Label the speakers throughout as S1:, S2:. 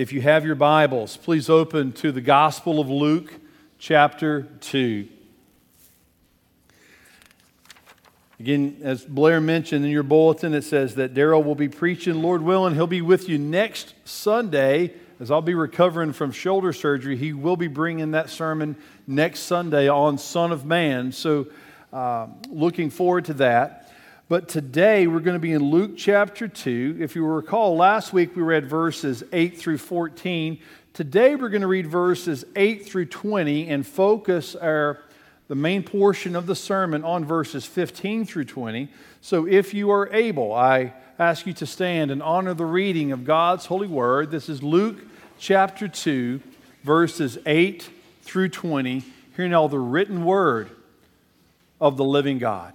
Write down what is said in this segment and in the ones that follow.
S1: If you have your Bibles, please open to the Gospel of Luke, chapter 2. Again, as Blair mentioned in your bulletin, it says that Daryl will be preaching, Lord willing. He'll be with you next Sunday as I'll be recovering from shoulder surgery. He will be bringing that sermon next Sunday on Son of Man. So, uh, looking forward to that. But today we're going to be in Luke chapter 2. If you recall, last week we read verses 8 through 14. Today we're going to read verses 8 through 20 and focus our the main portion of the sermon on verses 15 through 20. So if you are able, I ask you to stand and honor the reading of God's holy word. This is Luke chapter 2, verses 8 through 20. Hear now the written word of the living God.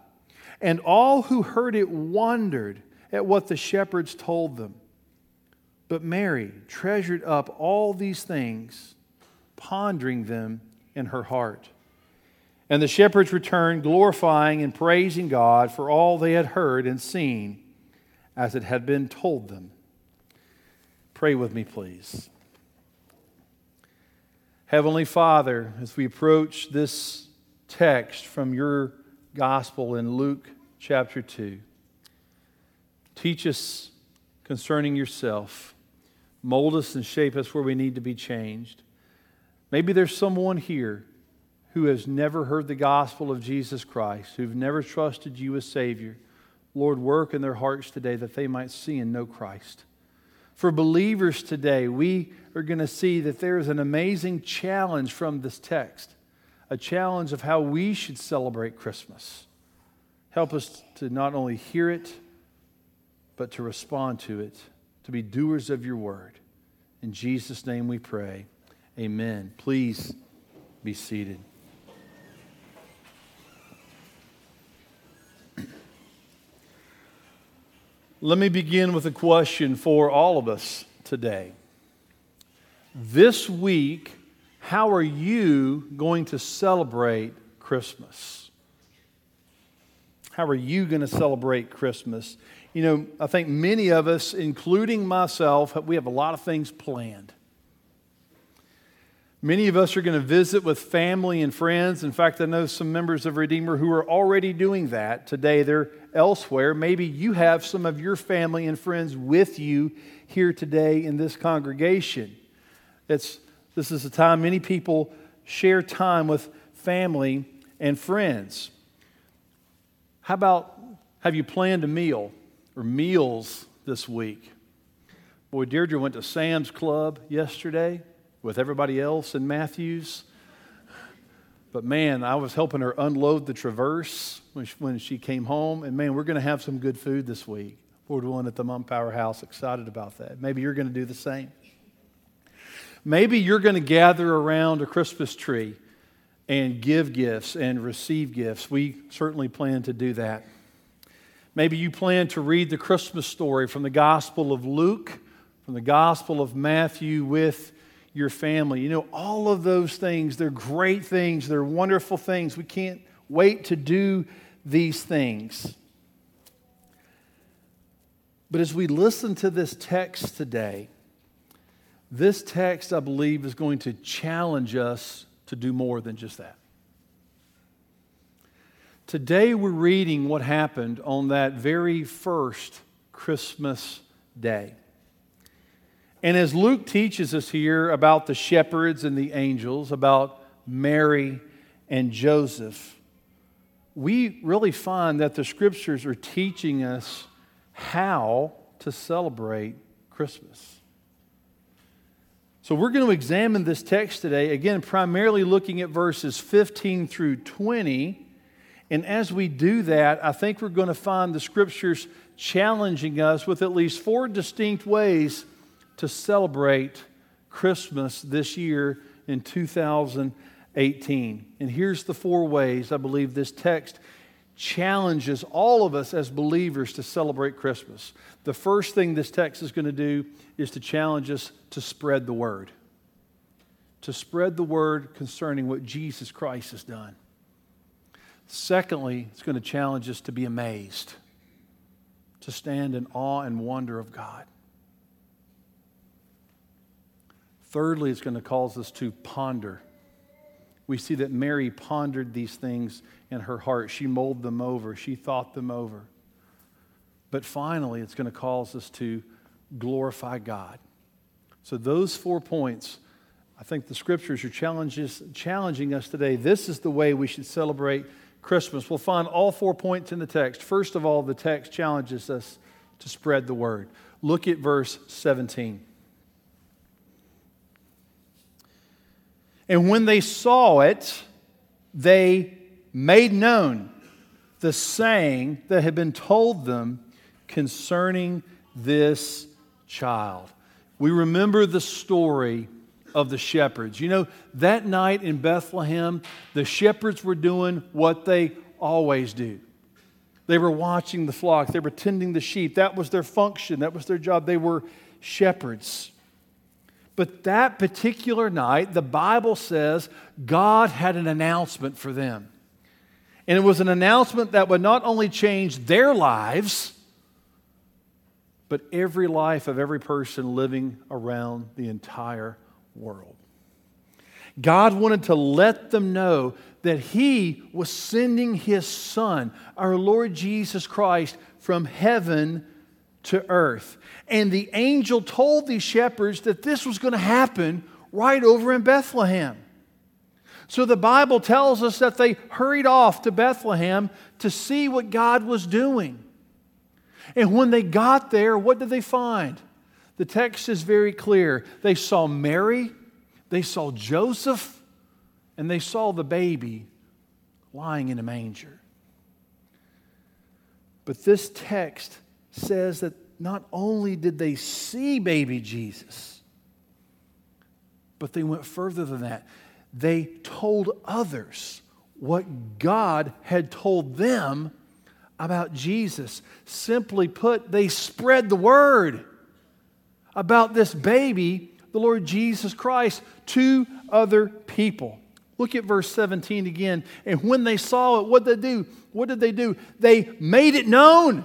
S1: And all who heard it wondered at what the shepherds told them. But Mary treasured up all these things, pondering them in her heart. And the shepherds returned, glorifying and praising God for all they had heard and seen as it had been told them. Pray with me, please. Heavenly Father, as we approach this text from your gospel in Luke chapter 2. Teach us concerning yourself. Mold us and shape us where we need to be changed. Maybe there's someone here who has never heard the gospel of Jesus Christ, who've never trusted you as Savior. Lord, work in their hearts today that they might see and know Christ. For believers today, we are going to see that there is an amazing challenge from this text a challenge of how we should celebrate Christmas. Help us to not only hear it, but to respond to it, to be doers of your word. In Jesus' name we pray. Amen. Please be seated. Let me begin with a question for all of us today. This week, how are you going to celebrate Christmas? How are you going to celebrate Christmas? You know, I think many of us, including myself, we have a lot of things planned. Many of us are going to visit with family and friends. In fact, I know some members of Redeemer who are already doing that today. They're elsewhere. Maybe you have some of your family and friends with you here today in this congregation. It's this is a time many people share time with family and friends. How about have you planned a meal or meals this week? Boy, Deirdre went to Sam's Club yesterday with everybody else in Matthews. But man, I was helping her unload the Traverse when she, when she came home. And man, we're going to have some good food this week. Lord willing, at the Mom Power House. Excited about that. Maybe you're going to do the same. Maybe you're going to gather around a Christmas tree and give gifts and receive gifts. We certainly plan to do that. Maybe you plan to read the Christmas story from the Gospel of Luke, from the Gospel of Matthew with your family. You know, all of those things, they're great things, they're wonderful things. We can't wait to do these things. But as we listen to this text today, this text, I believe, is going to challenge us to do more than just that. Today, we're reading what happened on that very first Christmas day. And as Luke teaches us here about the shepherds and the angels, about Mary and Joseph, we really find that the scriptures are teaching us how to celebrate Christmas. So, we're going to examine this text today, again, primarily looking at verses 15 through 20. And as we do that, I think we're going to find the scriptures challenging us with at least four distinct ways to celebrate Christmas this year in 2018. And here's the four ways I believe this text challenges all of us as believers to celebrate Christmas. The first thing this text is going to do is to challenge us to spread the word. To spread the word concerning what Jesus Christ has done. Secondly, it's going to challenge us to be amazed, to stand in awe and wonder of God. Thirdly, it's going to cause us to ponder. We see that Mary pondered these things in her heart. She mulled them over, she thought them over. But finally, it's going to cause us to glorify God. So, those four points, I think the scriptures are challenges, challenging us today. This is the way we should celebrate Christmas. We'll find all four points in the text. First of all, the text challenges us to spread the word. Look at verse 17. And when they saw it, they made known the saying that had been told them concerning this child. We remember the story of the shepherds. You know, that night in Bethlehem, the shepherds were doing what they always do. They were watching the flock, they were tending the sheep. That was their function, that was their job. They were shepherds. But that particular night, the Bible says God had an announcement for them. And it was an announcement that would not only change their lives, but every life of every person living around the entire world. God wanted to let them know that He was sending His Son, our Lord Jesus Christ, from heaven to earth. And the angel told these shepherds that this was going to happen right over in Bethlehem. So the Bible tells us that they hurried off to Bethlehem to see what God was doing. And when they got there, what did they find? The text is very clear. They saw Mary, they saw Joseph, and they saw the baby lying in a manger. But this text says that not only did they see baby Jesus, but they went further than that. They told others what God had told them about Jesus. Simply put, they spread the word about this baby, the Lord Jesus Christ, to other people. Look at verse 17 again. And when they saw it, what did they do? What did they do? They made it known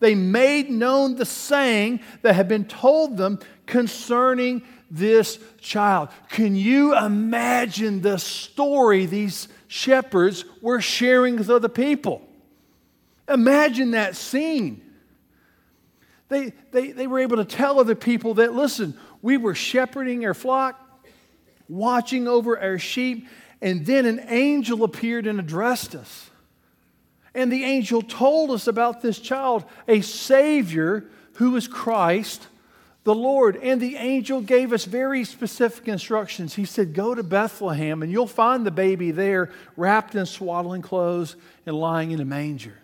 S1: they made known the saying that had been told them concerning this child. Can you imagine the story these shepherds were sharing with other people? Imagine that scene. They, they, they were able to tell other people that, listen, we were shepherding our flock, watching over our sheep, and then an angel appeared and addressed us. And the angel told us about this child, a Savior who is Christ the Lord. And the angel gave us very specific instructions. He said, Go to Bethlehem and you'll find the baby there wrapped in swaddling clothes and lying in a manger.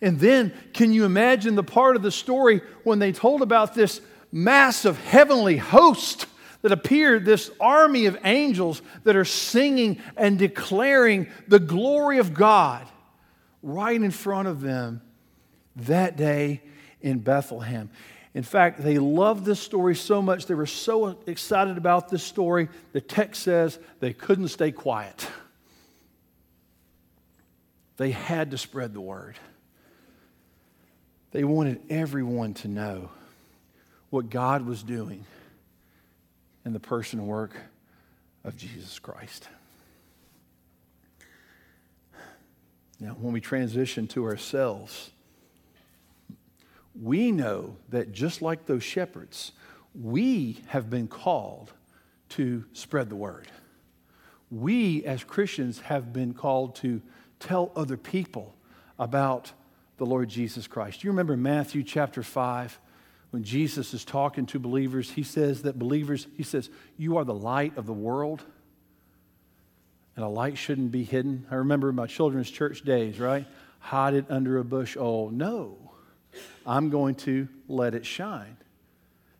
S1: And then, can you imagine the part of the story when they told about this massive heavenly host that appeared, this army of angels that are singing and declaring the glory of God? right in front of them that day in Bethlehem. In fact, they loved this story so much, they were so excited about this story, the text says they couldn't stay quiet. They had to spread the word. They wanted everyone to know what God was doing in the person and work of Jesus Christ. Now, when we transition to ourselves, we know that just like those shepherds, we have been called to spread the word. We, as Christians, have been called to tell other people about the Lord Jesus Christ. You remember Matthew chapter 5? When Jesus is talking to believers, he says that believers, he says, You are the light of the world, and a light shouldn't be hidden. I remember my children's church days, right? Hide it under a bush. Oh, no. I'm going to let it shine.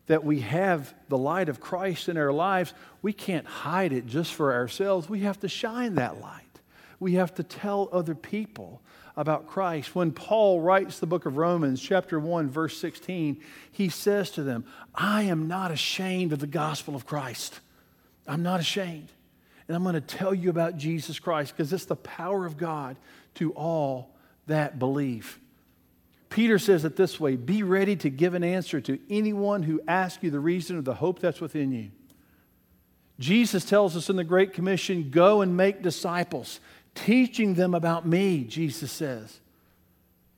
S1: That we have the light of Christ in our lives, we can't hide it just for ourselves. We have to shine that light. We have to tell other people about Christ. When Paul writes the book of Romans, chapter 1, verse 16, he says to them, I am not ashamed of the gospel of Christ. I'm not ashamed. And I'm going to tell you about Jesus Christ because it's the power of God to all that believe. Peter says it this way Be ready to give an answer to anyone who asks you the reason of the hope that's within you. Jesus tells us in the Great Commission go and make disciples, teaching them about me, Jesus says.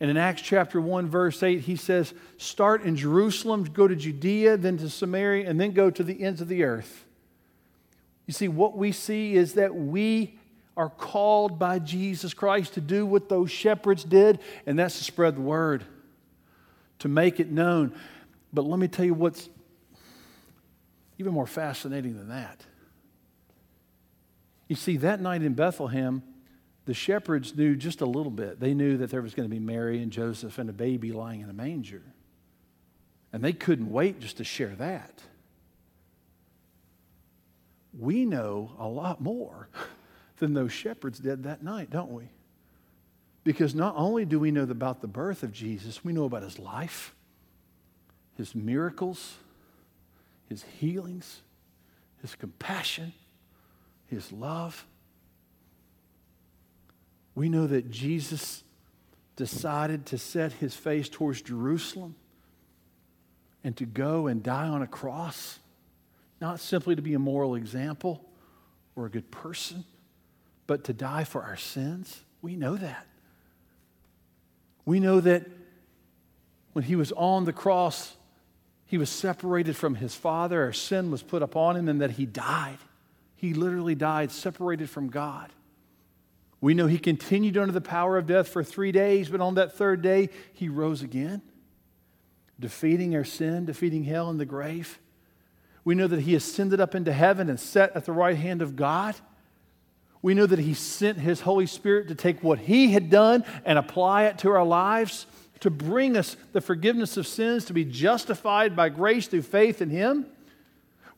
S1: And in Acts chapter 1, verse 8, he says, Start in Jerusalem, go to Judea, then to Samaria, and then go to the ends of the earth. You see, what we see is that we are called by Jesus Christ to do what those shepherds did, and that's to spread the word, to make it known. But let me tell you what's even more fascinating than that. You see, that night in Bethlehem, the shepherds knew just a little bit. They knew that there was going to be Mary and Joseph and a baby lying in a manger. And they couldn't wait just to share that. We know a lot more than those shepherds did that night, don't we? Because not only do we know about the birth of Jesus, we know about his life, his miracles, his healings, his compassion, his love. We know that Jesus decided to set his face towards Jerusalem and to go and die on a cross, not simply to be a moral example or a good person, but to die for our sins. We know that. We know that when he was on the cross, he was separated from his Father. Our sin was put upon him, and that he died. He literally died, separated from God. We know he continued under the power of death for three days, but on that third day, he rose again, defeating our sin, defeating hell and the grave. We know that he ascended up into heaven and sat at the right hand of God. We know that He sent His Holy Spirit to take what He had done and apply it to our lives, to bring us the forgiveness of sins, to be justified by grace through faith in Him.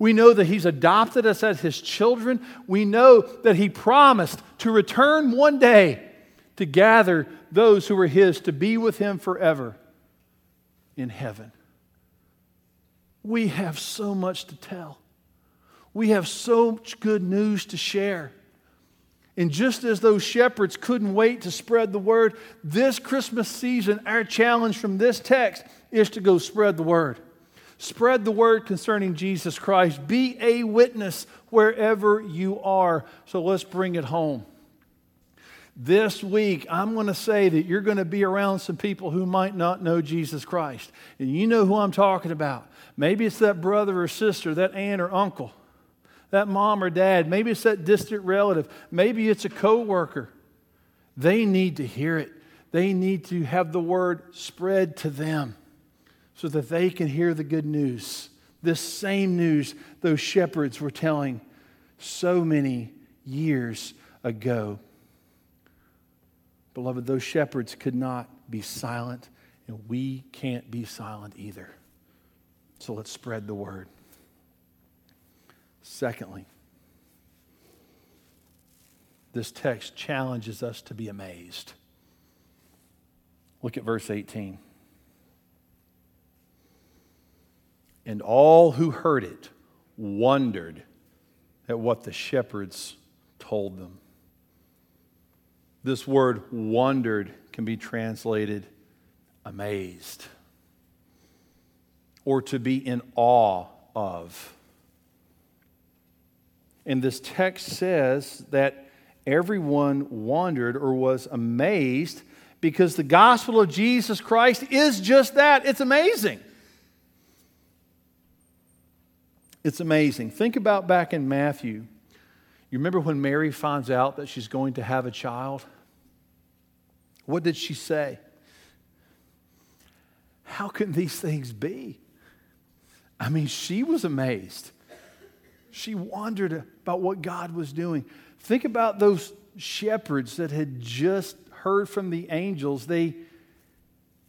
S1: We know that He's adopted us as His children. We know that He promised to return one day to gather those who are His to be with Him forever in heaven. We have so much to tell. We have so much good news to share. And just as those shepherds couldn't wait to spread the word, this Christmas season, our challenge from this text is to go spread the word. Spread the word concerning Jesus Christ. Be a witness wherever you are. So let's bring it home. This week, I'm going to say that you're going to be around some people who might not know Jesus Christ. And you know who I'm talking about. Maybe it's that brother or sister, that aunt or uncle that mom or dad, maybe it's that distant relative, maybe it's a coworker. They need to hear it. They need to have the word spread to them so that they can hear the good news. This same news those shepherds were telling so many years ago. Beloved, those shepherds could not be silent, and we can't be silent either. So let's spread the word. Secondly, this text challenges us to be amazed. Look at verse 18. And all who heard it wondered at what the shepherds told them. This word wondered can be translated amazed or to be in awe of. And this text says that everyone wondered or was amazed because the gospel of Jesus Christ is just that it's amazing. It's amazing. Think about back in Matthew. You remember when Mary finds out that she's going to have a child? What did she say? How can these things be? I mean, she was amazed. She wondered about what God was doing. Think about those shepherds that had just heard from the angels. They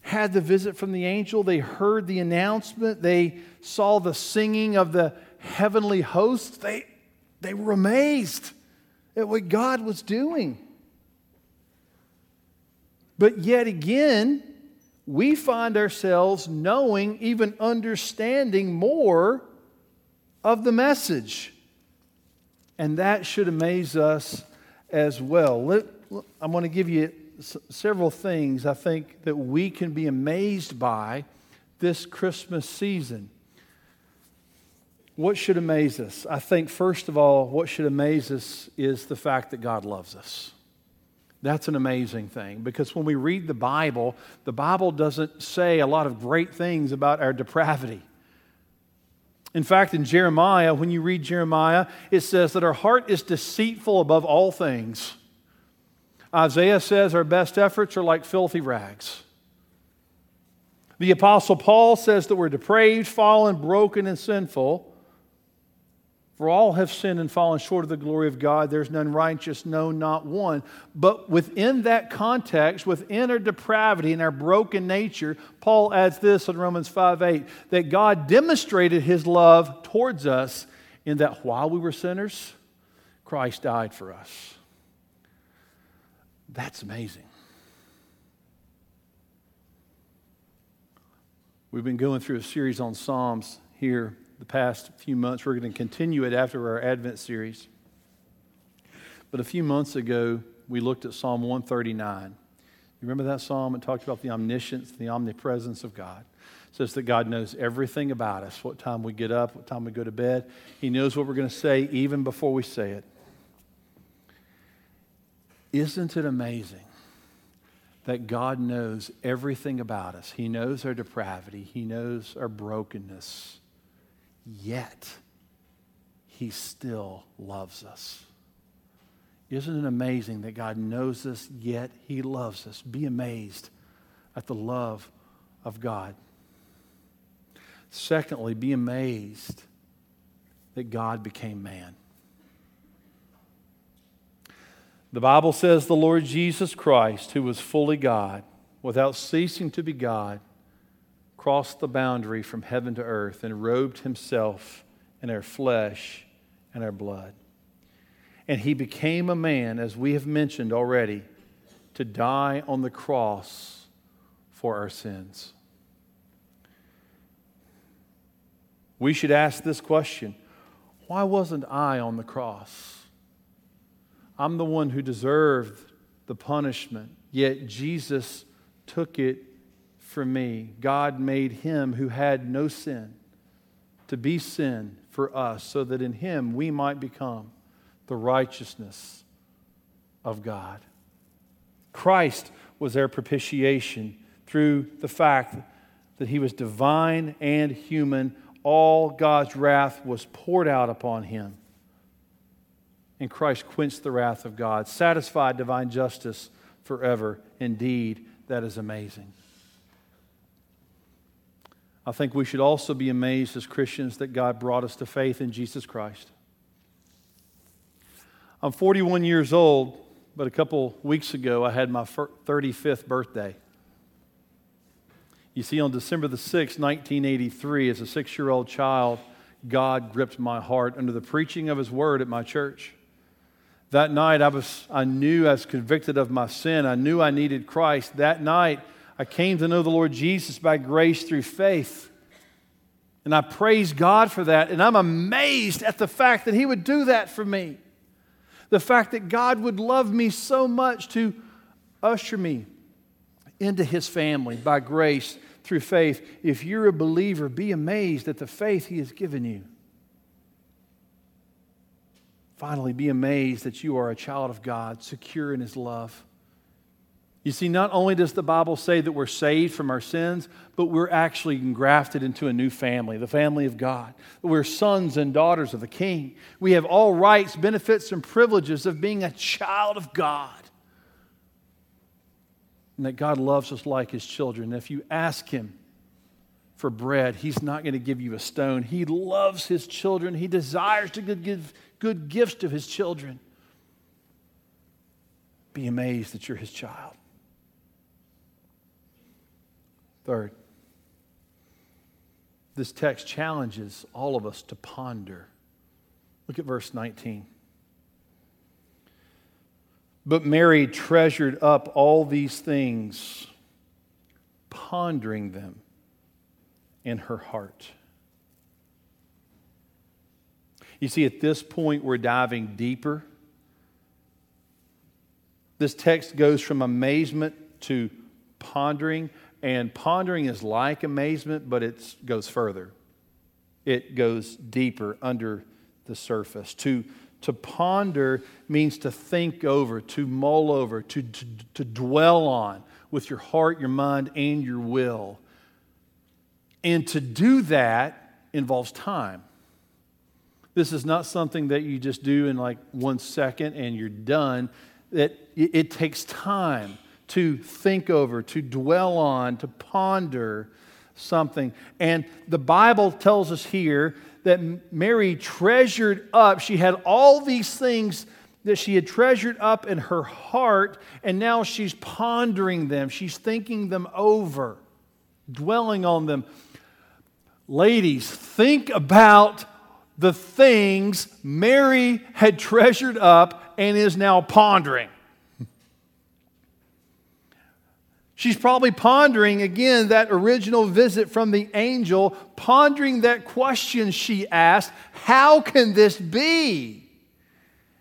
S1: had the visit from the angel, they heard the announcement, they saw the singing of the heavenly hosts. They, they were amazed at what God was doing. But yet again, we find ourselves knowing, even understanding more of the message. And that should amaze us as well. Let, I'm going to give you several things I think that we can be amazed by this Christmas season. What should amaze us? I think, first of all, what should amaze us is the fact that God loves us. That's an amazing thing because when we read the Bible, the Bible doesn't say a lot of great things about our depravity. In fact, in Jeremiah, when you read Jeremiah, it says that our heart is deceitful above all things. Isaiah says our best efforts are like filthy rags. The Apostle Paul says that we're depraved, fallen, broken, and sinful. For all have sinned and fallen short of the glory of God. There's none righteous, no, not one. But within that context, within our depravity and our broken nature, Paul adds this in Romans 5 8 that God demonstrated his love towards us in that while we were sinners, Christ died for us. That's amazing. We've been going through a series on Psalms here the past few months. We're going to continue it after our Advent series. But a few months ago, we looked at Psalm 139. You remember that psalm? It talked about the omniscience, the omnipresence of God. It says that God knows everything about us what time we get up, what time we go to bed. He knows what we're going to say even before we say it. Isn't it amazing that God knows everything about us? He knows our depravity, He knows our brokenness yet he still loves us. Isn't it amazing that God knows us, yet he loves us? Be amazed at the love of God. Secondly, be amazed that God became man. The Bible says the Lord Jesus Christ, who was fully God, without ceasing to be God, crossed the boundary from heaven to earth and robed himself in our flesh and our blood. And he became a man, as we have mentioned already, to die on the cross for our sins. We should ask this question why wasn't I on the cross? I'm the one who deserved the punishment, yet Jesus took it for me. God made him who had no sin to be sin for us, so that in him we might become the righteousness of God. Christ was their propitiation through the fact that he was divine and human. All God's wrath was poured out upon him. And Christ quenched the wrath of God, satisfied divine justice forever. Indeed, that is amazing. I think we should also be amazed as Christians that God brought us to faith in Jesus Christ. I'm 41 years old, but a couple weeks ago I had my 35th birthday. You see, on December the 6th, 1983, as a six year old child, God gripped my heart under the preaching of His word at my church. That night, I, was, I knew I was convicted of my sin. I knew I needed Christ. That night, I came to know the Lord Jesus by grace through faith. And I praise God for that. And I'm amazed at the fact that He would do that for me. The fact that God would love me so much to usher me into His family by grace through faith. If you're a believer, be amazed at the faith He has given you. Finally, be amazed that you are a child of God, secure in His love. You see, not only does the Bible say that we're saved from our sins, but we're actually engrafted into a new family, the family of God. We're sons and daughters of the King. We have all rights, benefits, and privileges of being a child of God. And that God loves us like His children. If you ask Him for bread, He's not going to give you a stone. He loves His children, He desires to give good gifts to His children. Be amazed that you're His child. Third, this text challenges all of us to ponder. Look at verse 19. But Mary treasured up all these things, pondering them in her heart. You see, at this point, we're diving deeper. This text goes from amazement to pondering and pondering is like amazement, but it goes further. It goes deeper under the surface. To, to ponder means to think over, to mull over, to, to, to dwell on with your heart, your mind, and your will. And to do that involves time. This is not something that you just do in like one second and you're done. It, it takes time to think over, to dwell on, to ponder something. And the Bible tells us here that Mary treasured up, she had all these things that she had treasured up in her heart, and now she's pondering them. She's thinking them over, dwelling on them. Ladies, think about the things Mary had treasured up and is now pondering. She's probably pondering again that original visit from the angel, pondering that question she asked How can this be?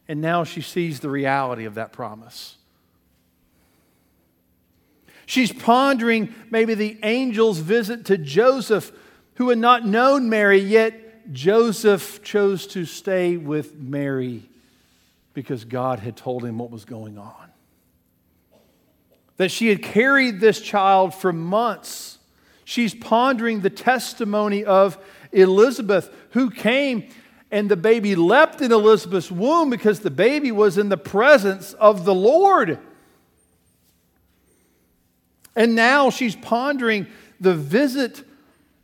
S1: And now she sees the reality of that promise. She's pondering maybe the angel's visit to Joseph, who had not known Mary, yet Joseph chose to stay with Mary because God had told him what was going on that she had carried this child for months. She's pondering the testimony of Elizabeth, who came and the baby leapt in Elizabeth's womb because the baby was in the presence of the Lord. And now she's pondering the visit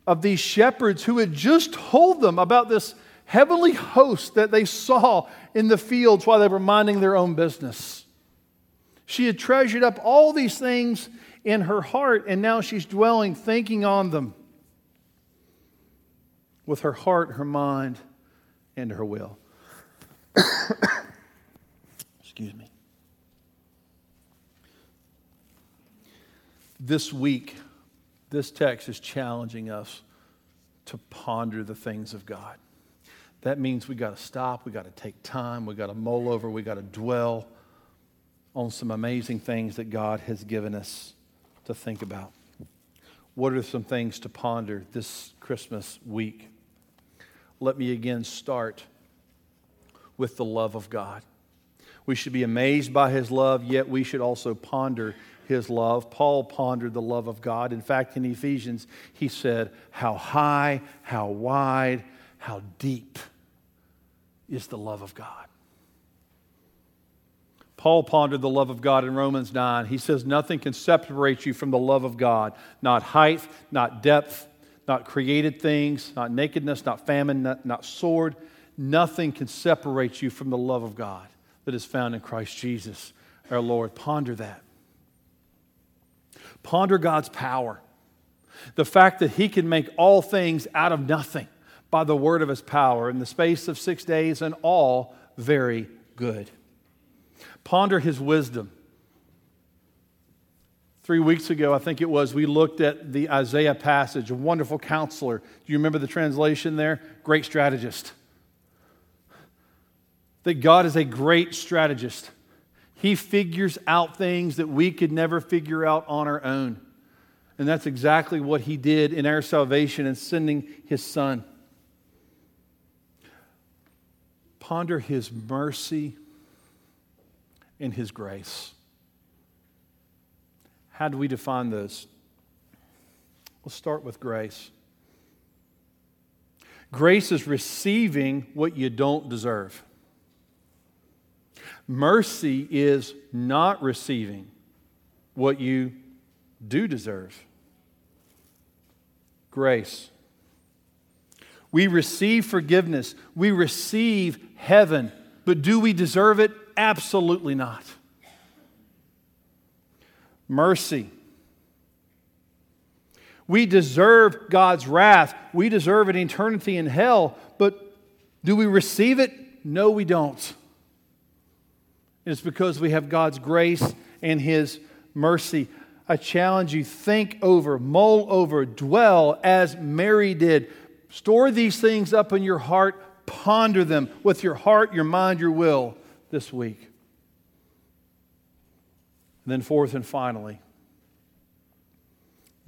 S1: of these shepherds who had just told them about this heavenly host that they saw in the fields while they were minding their own business. She had treasured up all these things in her heart, and now she's dwelling, thinking on them with her heart, her mind, and her will. Excuse me. This week, this text is challenging us to ponder the things of God. That means we got to stop, we got to take time, we got to mull over, we got to dwell on some amazing things that God has given us to think about. What are some things to ponder this Christmas week? Let me again start with the love of God. We should be amazed by his love, yet we should also ponder his love. Paul pondered the love of God. In fact, in Ephesians, he said, How high, how wide, how deep is the love of God. Paul pondered the love of God in Romans 9. He says, Nothing can separate you from the love of God. Not height, not depth, not created things, not nakedness, not famine, not, not sword. Nothing can separate you from the love of God that is found in Christ Jesus, our Lord. Ponder that. Ponder God's power. The fact that He can make all things out of nothing by the word of His power in the space of six days, and all very good. Ponder his wisdom. Three weeks ago, I think it was, we looked at the Isaiah passage, a wonderful counselor. Do you remember the translation there? Great strategist. That God is a great strategist. He figures out things that we could never figure out on our own. And that's exactly what He did in our salvation and sending His Son. Ponder His mercy and His grace. How do we define those? Let's start with grace. Grace is receiving what you don't deserve. Mercy is not receiving what you do deserve. Grace. We receive forgiveness. We receive heaven. But do we deserve it? Absolutely not mercy. We deserve God's wrath. We deserve an eternity in hell, but do we receive it? No, we don't. It's because we have God's grace and His mercy. I challenge you think over, mull over, dwell as Mary did. Store these things up in your heart, ponder them with your heart, your mind, your will this week. And then, fourth and finally,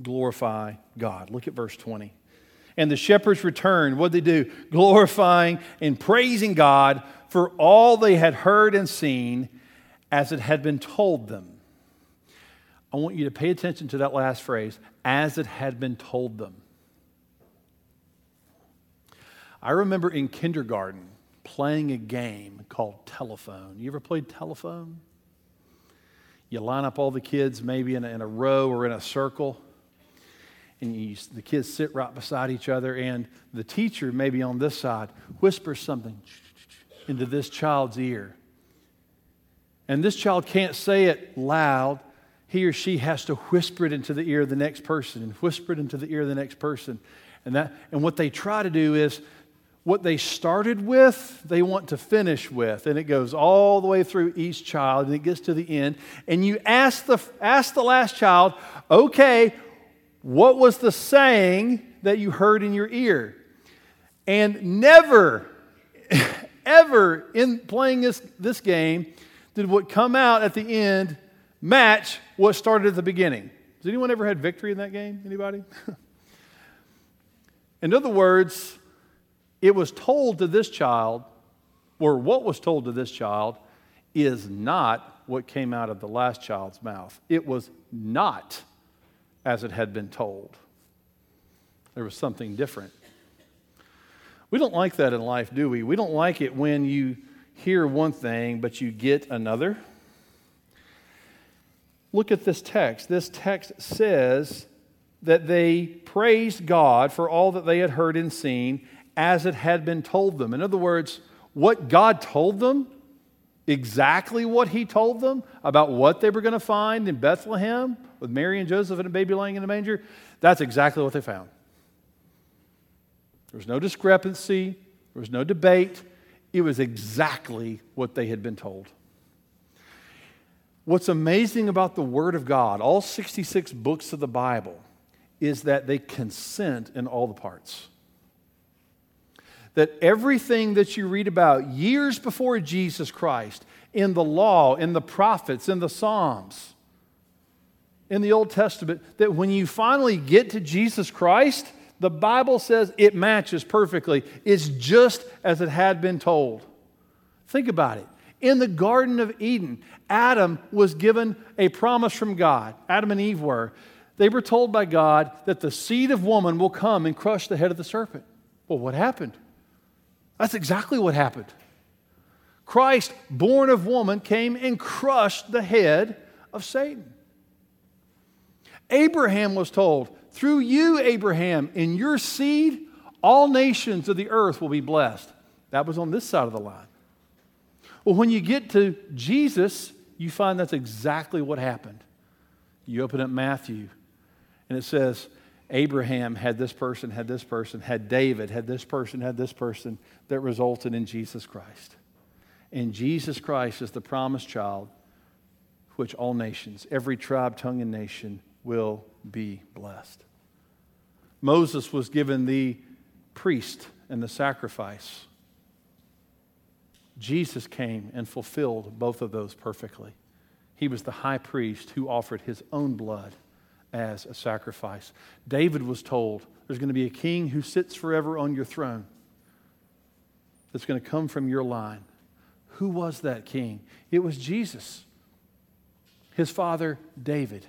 S1: glorify God. Look at verse 20. And the shepherds returned. What did they do? Glorifying and praising God for all they had heard and seen as it had been told them. I want you to pay attention to that last phrase as it had been told them. I remember in kindergarten playing a game called telephone. You ever played telephone? You line up all the kids maybe in a, in a row or in a circle, and you, the kids sit right beside each other, and the teacher, maybe on this side, whispers something into this child's ear. And this child can't say it loud. He or she has to whisper it into the ear of the next person and whisper it into the ear of the next person. And, that, and what they try to do is what they started with, they want to finish with. And it goes all the way through each child and it gets to the end. And you ask the, ask the last child, okay, what was the saying that you heard in your ear? And never, ever in playing this, this game did what come out at the end match what started at the beginning. Has anyone ever had victory in that game? Anybody? in other words, it was told to this child, or what was told to this child, is not what came out of the last child's mouth. It was not as it had been told. There was something different. We don't like that in life, do we? We don't like it when you hear one thing, but you get another. Look at this text. This text says that they praised God for all that they had heard and seen, as it had been told them. In other words, what God told them, exactly what He told them about what they were going to find in Bethlehem with Mary and Joseph and a baby lying in a manger, that's exactly what they found. There was no discrepancy, there was no debate. It was exactly what they had been told. What's amazing about the Word of God, all 66 books of the Bible, is that they consent in all the parts that everything that you read about years before Jesus Christ, in the law, in the prophets, in the Psalms, in the Old Testament, that when you finally get to Jesus Christ, the Bible says it matches perfectly. It's just as it had been told. Think about it. In the Garden of Eden, Adam was given a promise from God. Adam and Eve were. They were told by God that the seed of woman will come and crush the head of the serpent. Well, what happened? That's exactly what happened. Christ, born of woman, came and crushed the head of Satan. Abraham was told, through you, Abraham, in your seed, all nations of the earth will be blessed. That was on this side of the line. Well, when you get to Jesus, you find that's exactly what happened. You open up Matthew, and it says, Abraham had this person, had this person, had David, had this person, had this person that resulted in Jesus Christ. And Jesus Christ is the promised child which all nations, every tribe, tongue, and nation will be blessed. Moses was given the priest and the sacrifice. Jesus came and fulfilled both of those perfectly. He was the high priest who offered his own blood as a sacrifice. David was told there's going to be a king who sits forever on your throne that's going to come from your line. Who was that king? It was Jesus. His father, David,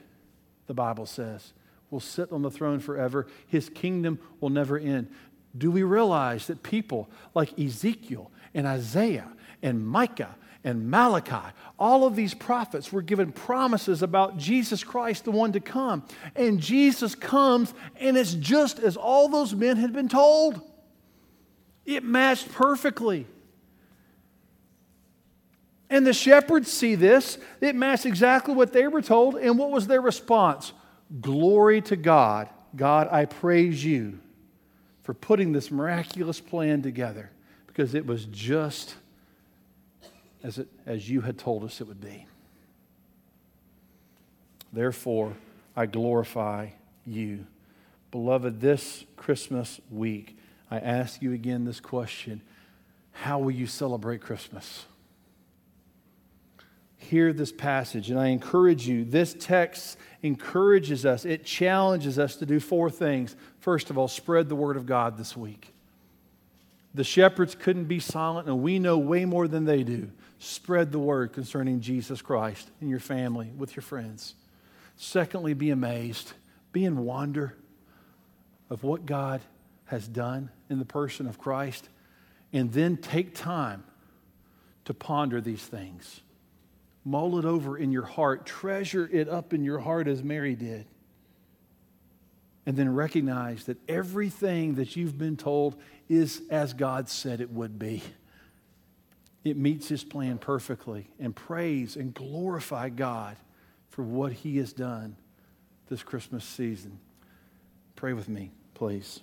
S1: the Bible says, will sit on the throne forever. His kingdom will never end. Do we realize that people like Ezekiel and Isaiah and Micah and Malachi, all of these prophets were given promises about Jesus Christ, the one to come. And Jesus comes, and it's just as all those men had been told. It matched perfectly. And the shepherds see this. It matched exactly what they were told. And what was their response? Glory to God. God, I praise you for putting this miraculous plan together because it was just as, it, as you had told us it would be. Therefore, I glorify you. Beloved, this Christmas week, I ask you again this question How will you celebrate Christmas? Hear this passage, and I encourage you. This text encourages us, it challenges us to do four things. First of all, spread the word of God this week. The shepherds couldn't be silent, and we know way more than they do. Spread the word concerning Jesus Christ in your family, with your friends. Secondly, be amazed, be in wonder of what God has done in the person of Christ, and then take time to ponder these things. Mull it over in your heart, treasure it up in your heart as Mary did. And then recognize that everything that you've been told is as God said it would be. It meets his plan perfectly. And praise and glorify God for what he has done this Christmas season. Pray with me, please.